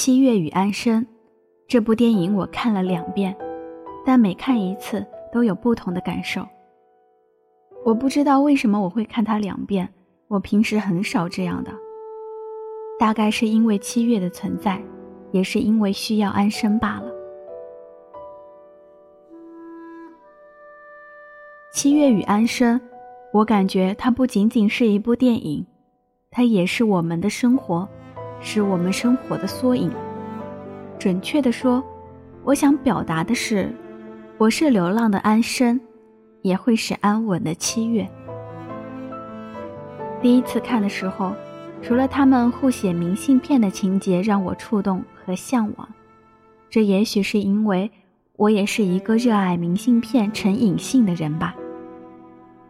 七月与安生》这部电影我看了两遍，但每看一次都有不同的感受。我不知道为什么我会看它两遍，我平时很少这样的。大概是因为七月的存在，也是因为需要安生罢了。七月与安生，我感觉它不仅仅是一部电影，它也是我们的生活，是我们生活的缩影。准确的说，我想表达的是，我是流浪的安生，也会是安稳的七月。第一次看的时候。除了他们互写明信片的情节让我触动和向往，这也许是因为我也是一个热爱明信片成瘾性的人吧。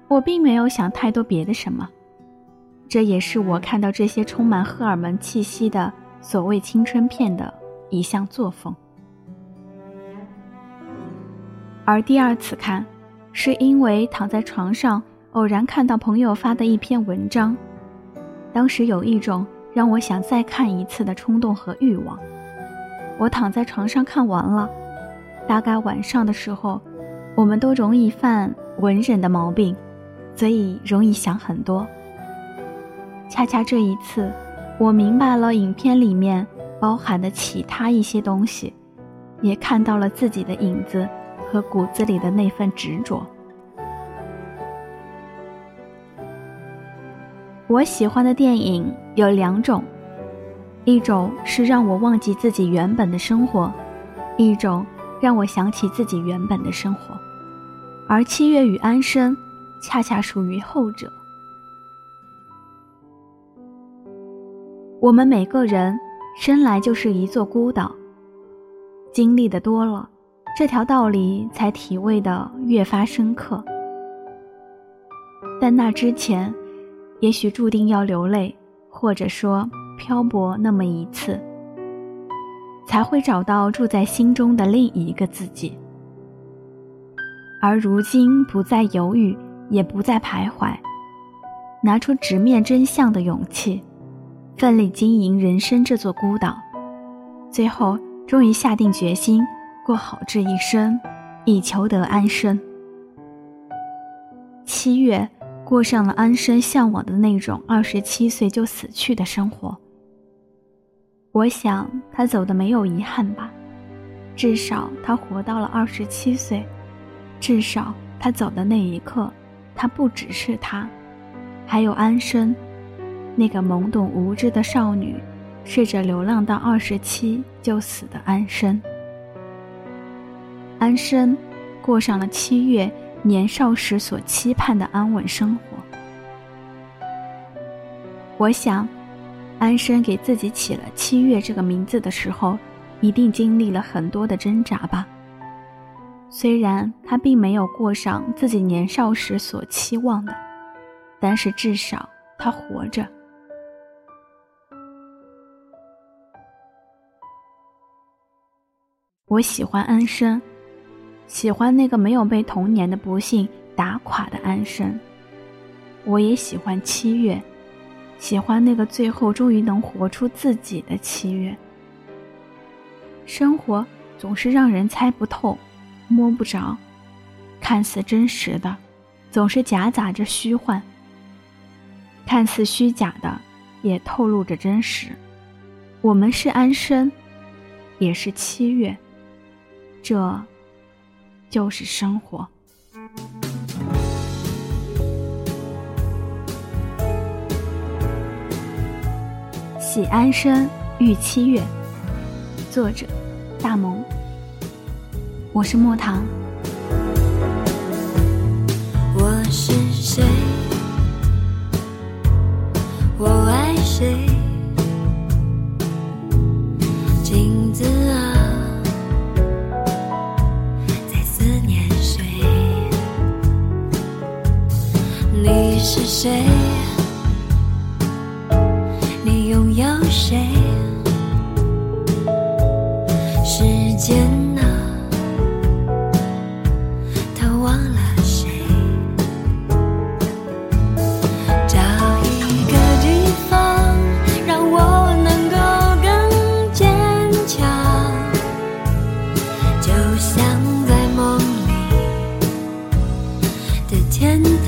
我并没有想太多别的什么，这也是我看到这些充满荷尔蒙气息的所谓青春片的一项作风。而第二次看，是因为躺在床上偶然看到朋友发的一篇文章。当时有一种让我想再看一次的冲动和欲望。我躺在床上看完了，大概晚上的时候，我们都容易犯文人的毛病，所以容易想很多。恰恰这一次，我明白了影片里面包含的其他一些东西，也看到了自己的影子和骨子里的那份执着。我喜欢的电影有两种，一种是让我忘记自己原本的生活，一种让我想起自己原本的生活。而《七月与安生》恰恰属于后者。我们每个人生来就是一座孤岛，经历的多了，这条道理才体味的越发深刻。但那之前。也许注定要流泪，或者说漂泊那么一次，才会找到住在心中的另一个自己。而如今不再犹豫，也不再徘徊，拿出直面真相的勇气，奋力经营人生这座孤岛，最后终于下定决心过好这一生，以求得安生。七月。过上了安生向往的那种二十七岁就死去的生活。我想他走的没有遗憾吧，至少他活到了二十七岁，至少他走的那一刻，他不只是他，还有安生，那个懵懂无知的少女，试着流浪到二十七就死的安生。安生，过上了七月。年少时所期盼的安稳生活，我想，安生给自己起了“七月”这个名字的时候，一定经历了很多的挣扎吧。虽然他并没有过上自己年少时所期望的，但是至少他活着。我喜欢安生。喜欢那个没有被童年的不幸打垮的安生，我也喜欢七月，喜欢那个最后终于能活出自己的七月。生活总是让人猜不透、摸不着，看似真实的，总是夹杂着虚幻；看似虚假的，也透露着真实。我们是安生，也是七月，这。就是生活。喜安生，遇七月。作者：大萌。我是莫糖。我是谁？我爱谁？时间啊，它忘了谁？找一个地方，让我能够更坚强，就像在梦里的天堂。